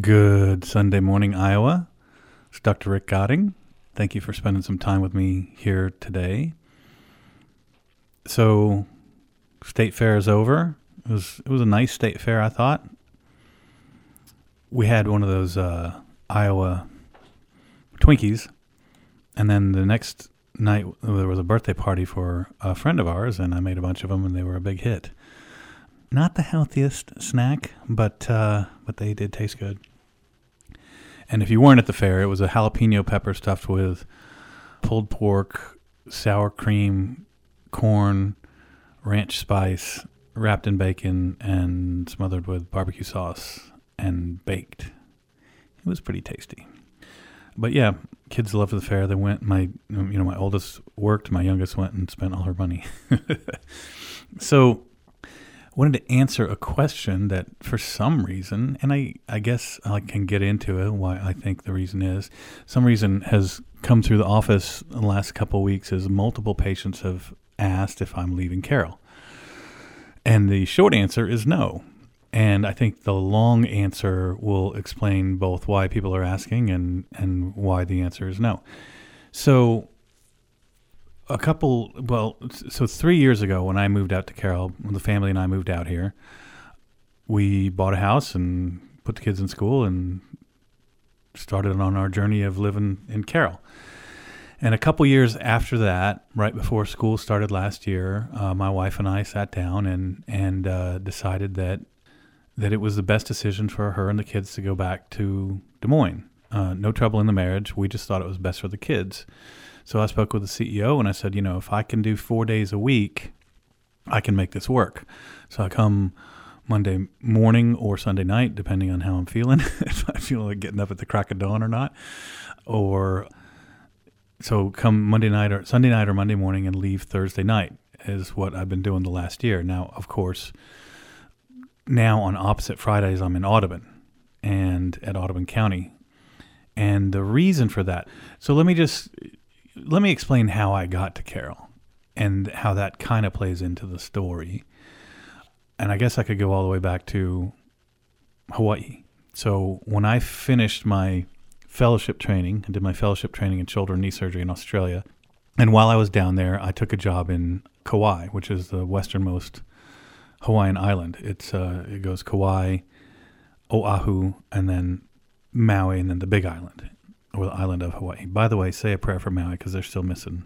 Good Sunday morning, Iowa. It's Dr. Rick Godding. Thank you for spending some time with me here today. So, state fair is over. It was it was a nice state fair, I thought. We had one of those uh, Iowa Twinkies, and then the next night there was a birthday party for a friend of ours, and I made a bunch of them, and they were a big hit. Not the healthiest snack, but uh, but they did taste good. And if you weren't at the fair, it was a jalapeno pepper stuffed with pulled pork, sour cream, corn, ranch spice, wrapped in bacon, and smothered with barbecue sauce and baked. It was pretty tasty. But yeah, kids loved the fair. They went. My you know my oldest worked. My youngest went and spent all her money. so wanted to answer a question that for some reason, and I, I guess I can get into it, why I think the reason is, some reason has come through the office in the last couple of weeks is multiple patients have asked if I'm leaving Carroll. And the short answer is no. And I think the long answer will explain both why people are asking and, and why the answer is no. So a couple well so three years ago when i moved out to carroll when the family and i moved out here we bought a house and put the kids in school and started on our journey of living in carroll. And a couple years after that right before school started last year uh, my wife and i sat down and and uh, decided that that it was the best decision for her and the kids to go back to des moines. Uh, no trouble in the marriage. We just thought it was best for the kids so I spoke with the CEO and I said, you know, if I can do four days a week, I can make this work. So I come Monday morning or Sunday night, depending on how I'm feeling, if I feel like getting up at the crack of dawn or not. Or so come Monday night or Sunday night or Monday morning and leave Thursday night is what I've been doing the last year. Now, of course, now on opposite Fridays, I'm in Audubon and at Audubon County. And the reason for that, so let me just let me explain how I got to Carroll and how that kind of plays into the story. And I guess I could go all the way back to Hawaii. So when I finished my fellowship training, I did my fellowship training in shoulder knee surgery in Australia. And while I was down there, I took a job in Kauai, which is the westernmost Hawaiian island. It's uh, it goes Kauai, Oahu, and then Maui, and then the Big Island or the island of Hawaii. By the way, say a prayer for Maui because they're still missing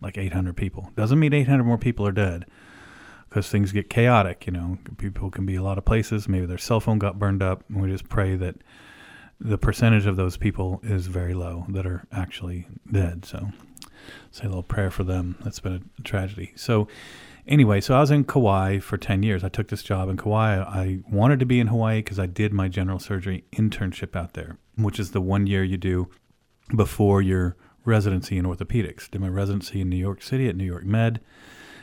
like 800 people. Doesn't mean 800 more people are dead because things get chaotic. You know, people can be a lot of places. Maybe their cell phone got burned up. And we just pray that the percentage of those people is very low that are actually dead. So say a little prayer for them. That's been a tragedy. So anyway, so I was in Kauai for 10 years. I took this job in Kauai. I wanted to be in Hawaii because I did my general surgery internship out there, which is the one year you do before your residency in orthopedics. Did my residency in New York City at New York Med,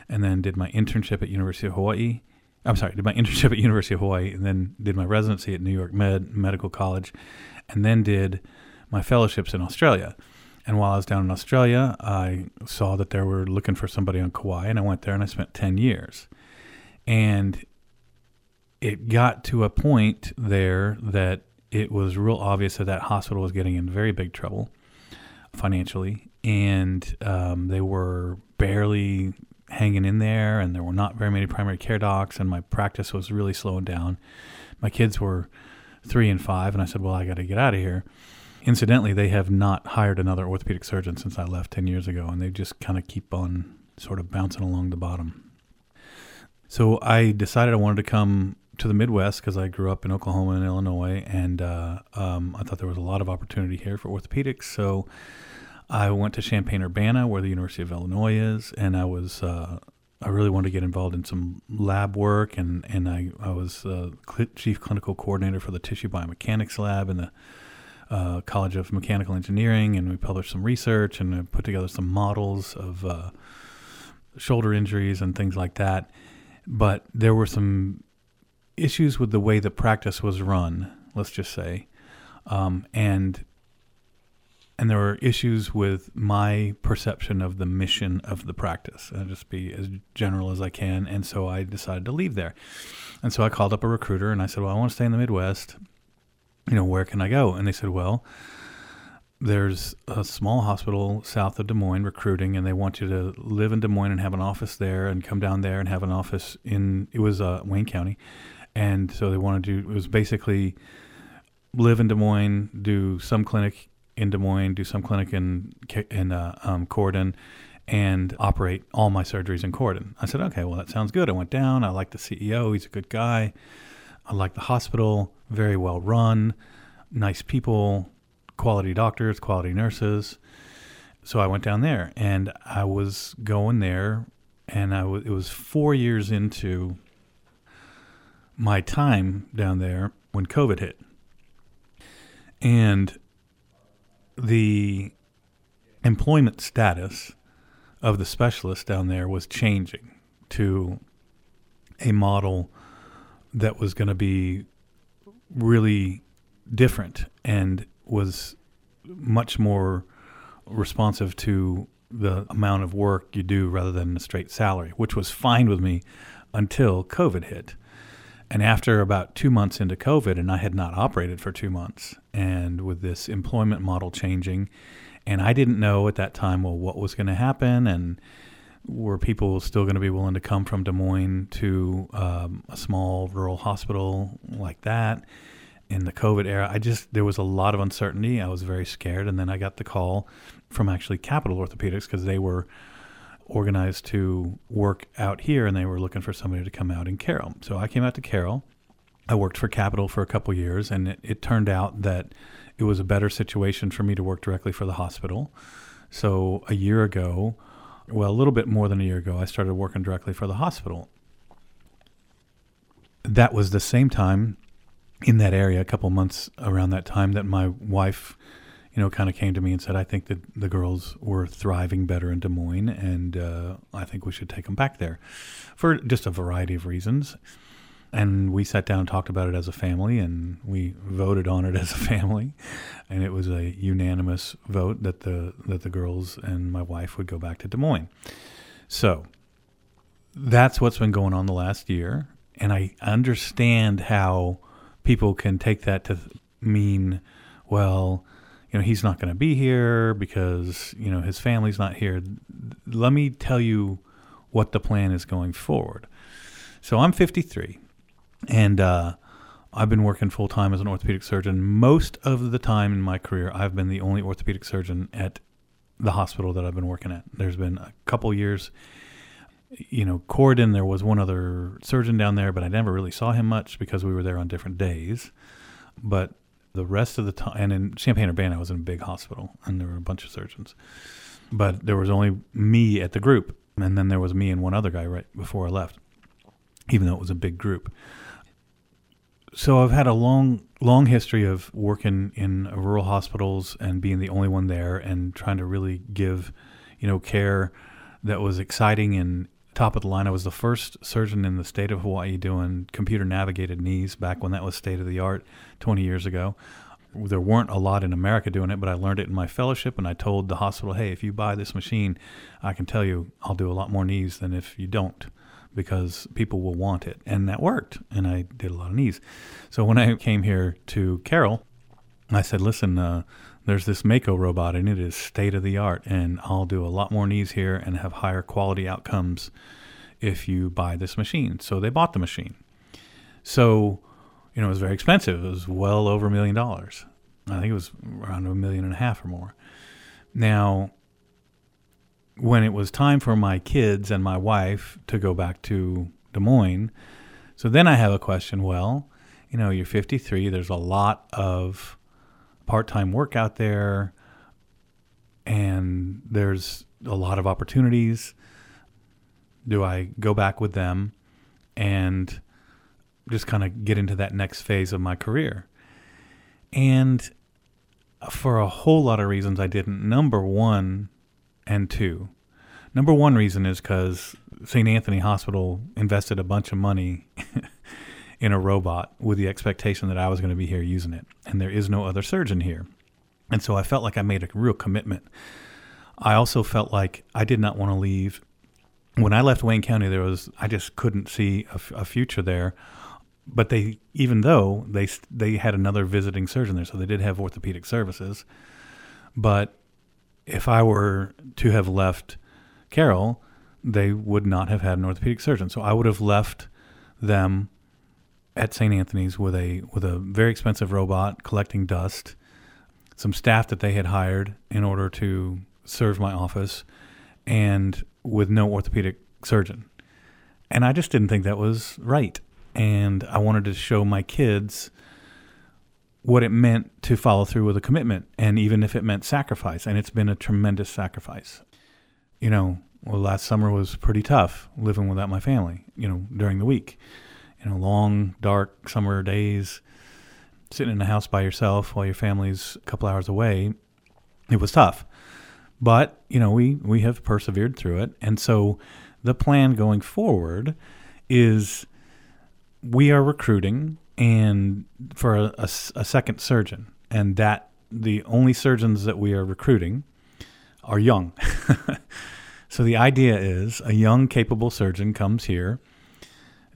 and then did my internship at University of Hawaii. I'm sorry, did my internship at University of Hawaii, and then did my residency at New York Med Medical College, and then did my fellowships in Australia. And while I was down in Australia, I saw that they were looking for somebody on Kauai, and I went there and I spent 10 years. And it got to a point there that it was real obvious that that hospital was getting in very big trouble financially, and um, they were barely hanging in there, and there were not very many primary care docs, and my practice was really slowing down. My kids were three and five, and I said, "Well, I got to get out of here." Incidentally, they have not hired another orthopedic surgeon since I left ten years ago, and they just kind of keep on sort of bouncing along the bottom. So I decided I wanted to come to the Midwest because I grew up in Oklahoma and Illinois, and uh, um, I thought there was a lot of opportunity here for orthopedics. So I went to Champaign Urbana, where the University of Illinois is, and I was uh, I really wanted to get involved in some lab work, and and I I was uh, chief clinical coordinator for the tissue biomechanics lab in the uh, College of Mechanical Engineering, and we published some research and I put together some models of uh, shoulder injuries and things like that. But there were some issues with the way the practice was run, let's just say, um, and and there were issues with my perception of the mission of the practice. I'll just be as general as I can, and so I decided to leave there. And so I called up a recruiter and I said, "Well, I want to stay in the Midwest. you know, where can I go? And they said, well, there's a small hospital south of Des Moines recruiting, and they want you to live in Des Moines and have an office there, and come down there and have an office in it was uh, Wayne County, and so they wanted to. It was basically live in Des Moines, do some clinic in Des Moines, do some clinic in in uh, um, Corydon, and operate all my surgeries in Corydon. I said, okay, well that sounds good. I went down. I like the CEO. He's a good guy. I like the hospital. Very well run. Nice people quality doctors, quality nurses. So I went down there and I was going there and I w- it was 4 years into my time down there when COVID hit. And the employment status of the specialist down there was changing to a model that was going to be really different and was much more responsive to the amount of work you do rather than a straight salary, which was fine with me until COVID hit. And after about two months into COVID, and I had not operated for two months, and with this employment model changing, and I didn't know at that time, well, what was going to happen, and were people still going to be willing to come from Des Moines to um, a small rural hospital like that? in the COVID era, I just there was a lot of uncertainty. I was very scared, and then I got the call from actually Capital Orthopedics because they were organized to work out here, and they were looking for somebody to come out in Carroll. So I came out to Carroll. I worked for Capital for a couple years, and it, it turned out that it was a better situation for me to work directly for the hospital. So a year ago, well, a little bit more than a year ago, I started working directly for the hospital. That was the same time in that area a couple months around that time that my wife you know kind of came to me and said i think that the girls were thriving better in des moines and uh, i think we should take them back there. For just a variety of reasons. And we sat down and talked about it as a family and we voted on it as a family. And it was a unanimous vote that the that the girls and my wife would go back to des moines. So that's what's been going on the last year. And i understand how people can take that to mean, well, you know, he's not going to be here because, you know, his family's not here. Let me tell you what the plan is going forward. So I'm 53 and uh, I've been working full time as an orthopedic surgeon. Most of the time in my career, I've been the only orthopedic surgeon at the hospital that I've been working at. There's been a couple years you know, Corydon, there was one other surgeon down there, but I never really saw him much because we were there on different days. But the rest of the time, and in Champaign Urbana, I was in a big hospital, and there were a bunch of surgeons. But there was only me at the group, and then there was me and one other guy right before I left, even though it was a big group. So I've had a long, long history of working in rural hospitals and being the only one there, and trying to really give, you know, care that was exciting and top of the line. I was the first surgeon in the state of Hawaii doing computer navigated knees back when that was state of the art 20 years ago. There weren't a lot in America doing it, but I learned it in my fellowship. And I told the hospital, hey, if you buy this machine, I can tell you I'll do a lot more knees than if you don't because people will want it. And that worked. And I did a lot of knees. So when I came here to Carroll, I said, listen, uh, there's this Mako robot and it is state of the art and I'll do a lot more knees here and have higher quality outcomes if you buy this machine. So they bought the machine. So, you know, it was very expensive. It was well over a million dollars. I think it was around a million and a half or more. Now, when it was time for my kids and my wife to go back to Des Moines, so then I have a question. Well, you know, you're 53. There's a lot of part time work out there, and there's a lot of opportunities. Do I go back with them and just kind of get into that next phase of my career? And for a whole lot of reasons, I didn't. Number one and two. Number one reason is because St. Anthony Hospital invested a bunch of money in a robot with the expectation that I was going to be here using it. And there is no other surgeon here. And so I felt like I made a real commitment. I also felt like I did not want to leave. When I left Wayne County, there was I just couldn't see a, a future there. but they even though they they had another visiting surgeon there, so they did have orthopedic services. But if I were to have left Carroll, they would not have had an orthopedic surgeon. So I would have left them at St. Anthony's with a with a very expensive robot collecting dust, some staff that they had hired in order to serve my office, and with no orthopedic surgeon. And I just didn't think that was right. And I wanted to show my kids what it meant to follow through with a commitment, and even if it meant sacrifice. And it's been a tremendous sacrifice. You know, well, last summer was pretty tough living without my family, you know, during the week. You know, long, dark summer days, sitting in the house by yourself while your family's a couple hours away. It was tough. But, you know, we, we have persevered through it. And so the plan going forward is we are recruiting and for a, a, a second surgeon. And that the only surgeons that we are recruiting are young. So the idea is a young, capable surgeon comes here,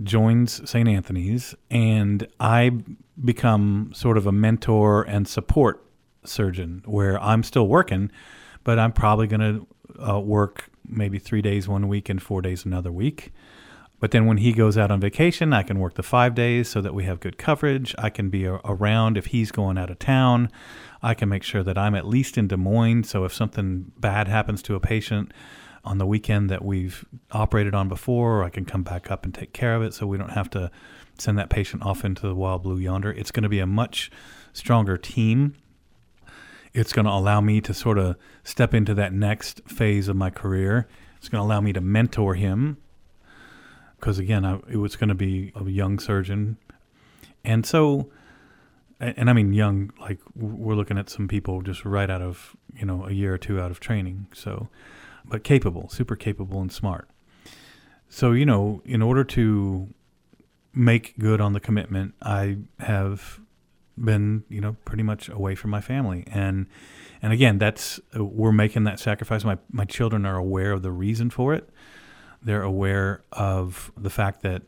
joins St. Anthony's, and I become sort of a mentor and support surgeon where I'm still working, but I'm probably going to uh, work maybe three days one week and four days another week. But then when he goes out on vacation, I can work the five days so that we have good coverage. I can be around if he's going out of town. I can make sure that I'm at least in Des Moines. So if something bad happens to a patient, on the weekend that we've operated on before, or I can come back up and take care of it so we don't have to send that patient off into the wild blue yonder. It's going to be a much stronger team. It's going to allow me to sort of step into that next phase of my career. It's going to allow me to mentor him because, again, I, it was going to be a young surgeon. And so, and I mean young, like we're looking at some people just right out of, you know, a year or two out of training. So, but capable, super capable and smart. So, you know, in order to make good on the commitment, I have been, you know, pretty much away from my family. And and again, that's uh, we're making that sacrifice. My my children are aware of the reason for it. They're aware of the fact that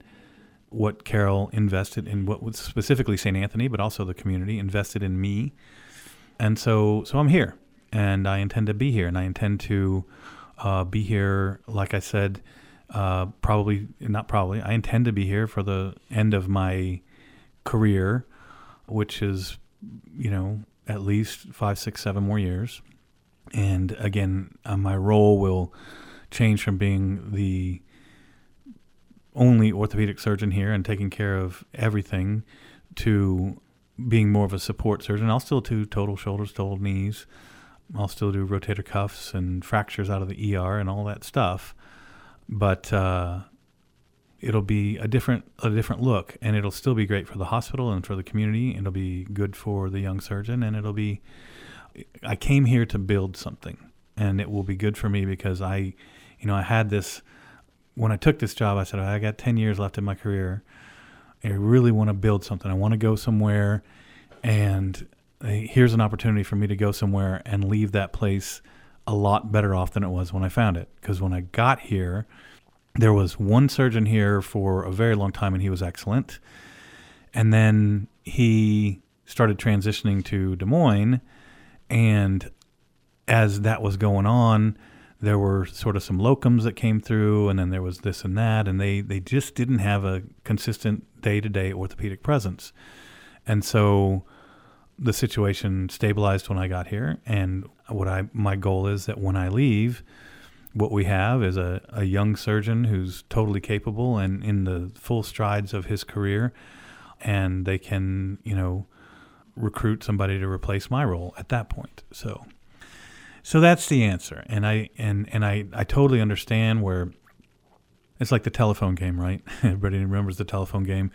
what Carroll invested in what was specifically St. Anthony, but also the community invested in me. And so so I'm here and I intend to be here and I intend to uh, be here, like I said, uh, probably, not probably, I intend to be here for the end of my career, which is, you know, at least five, six, seven more years. And again, uh, my role will change from being the only orthopedic surgeon here and taking care of everything to being more of a support surgeon. I'll still do total shoulders, total knees, I'll still do rotator cuffs and fractures out of the ER and all that stuff, but uh, it'll be a different a different look, and it'll still be great for the hospital and for the community. It'll be good for the young surgeon, and it'll be. I came here to build something, and it will be good for me because I, you know, I had this. When I took this job, I said I got ten years left in my career. I really want to build something. I want to go somewhere, and Uh, here's an opportunity for me to go somewhere and leave that place a lot better off than it was when I found it. Because when I got here, there was one surgeon here for a very long time and he was excellent. And then he started transitioning to Des Moines. And as that was going on, there were sort of some locums that came through, and then there was this and that, and they, they just didn't have a consistent day to day orthopedic presence. And so the situation stabilized when I got here, and what I my goal is that when I leave, what we have is a, a young surgeon who's totally capable and in the full strides of his career, and they can you know recruit somebody to replace my role at that point. So, so that's the answer, and I and and I I totally understand where. It's like the telephone game, right? Everybody remembers the telephone game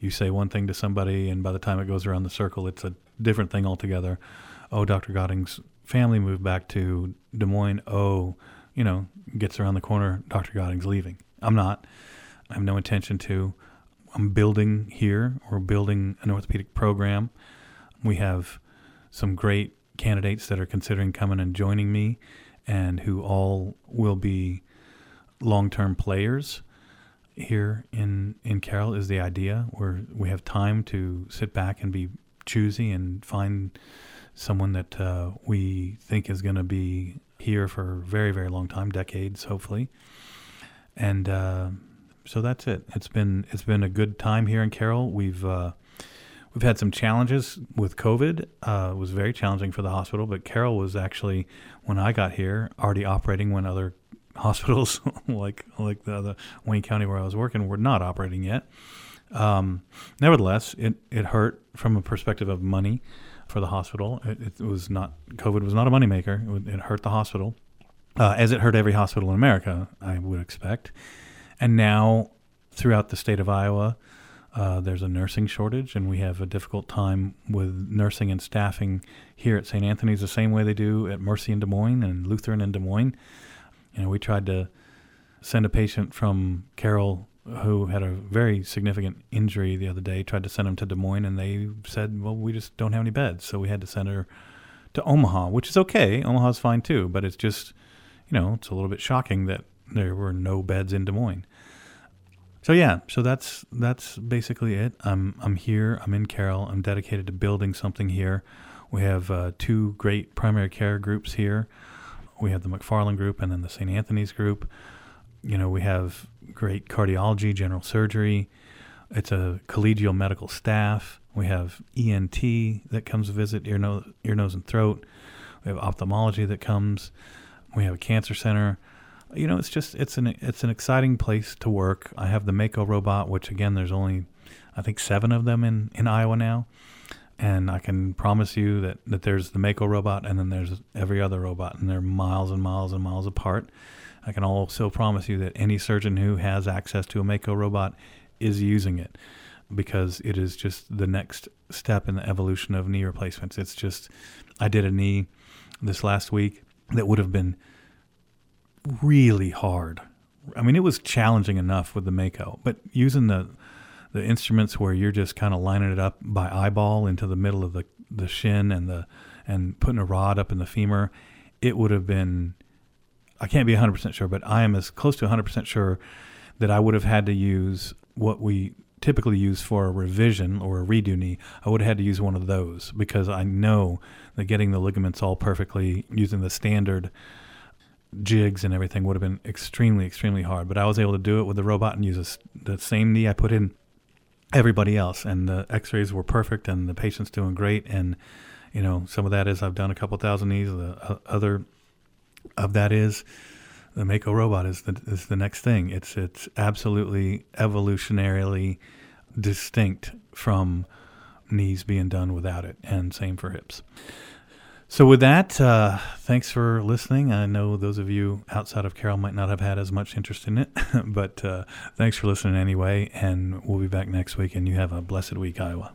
you say one thing to somebody, and by the time it goes around the circle, it's a different thing altogether. Oh, Dr. Godding's family moved back to Des Moines. Oh, you know, gets around the corner, Dr. Godding's leaving. I'm not. I have no intention to. I'm building here. We're building an orthopedic program. We have some great candidates that are considering coming and joining me, and who all will be long term players here in in Carroll is the idea where we have time to sit back and be choosy and find someone that uh, we think is going to be here for a very very long time, decades hopefully, and uh, so that's it. It's been it's been a good time here in Carroll. We've uh, we've had some challenges with COVID. Uh, it was very challenging for the hospital, but Carroll was actually when I got here already operating when other hospitals like like the, the Wayne County where I was working were not operating yet. Um, nevertheless, it, it hurt from a perspective of money for the hospital. It, it was not COVID was not a moneymaker. It, it hurt the hospital, uh, as it hurt every hospital in America, I would expect. And now, throughout the state of Iowa, uh, there's a nursing shortage, and we have a difficult time with nursing and staffing here at St. Anthony's the same way they do at Mercy in Des Moines and Lutheran in Des Moines. You know, we tried to send a patient from Carroll who had a very significant injury the other day, tried to send him to Des Moines, and they said, well, we just don't have any beds. So we had to send her to Omaha, which is okay. Omaha's fine too, but it's just, you know, it's a little bit shocking that there were no beds in Des Moines. So yeah, so that's that's basically it. I'm I'm here. I'm in Carroll. I'm dedicated to building something here. We have uh, two great primary care groups here. We have the McFarland group and then the St. Anthony's group. You know, we have great cardiology, general surgery. It's a collegial medical staff. We have ENT that comes to visit ear, nose, ear, nose, and throat. We have ophthalmology that comes. We have a cancer center you know, it's just it's an it's an exciting place to work. I have the Mako robot, which again, there's only I think seven of them in in Iowa now, and I can promise you that that there's the Mako robot, and then there's every other robot, and they're miles and miles and miles apart. I can also promise you that any surgeon who has access to a Mako robot is using it because it is just the next step in the evolution of knee replacements. It's just I did a knee this last week that would have been really hard. I mean, it was challenging enough with the Mako, but using the the instruments where you're just kind of lining it up by eyeball into the middle of the the shin and the and putting a rod up in the femur, it would have been. I can't be 100% sure, but I am as close to 100% sure that I would have had to use what we typically use for a revision or a redo knee. I would have had to use one of those because I know that getting the ligaments all perfectly using the standard jigs and everything would have been extremely, extremely hard. But I was able to do it with the robot and use the same knee I put in everybody else. And the x rays were perfect and the patient's doing great. And, you know, some of that is I've done a couple thousand knees. The uh, other of that is the Mako robot is the, is the next thing. It's, it's absolutely evolutionarily distinct from knees being done without it. And same for hips. So, with that, uh, thanks for listening. I know those of you outside of Carroll might not have had as much interest in it, but uh, thanks for listening anyway. And we'll be back next week, and you have a blessed week, Iowa.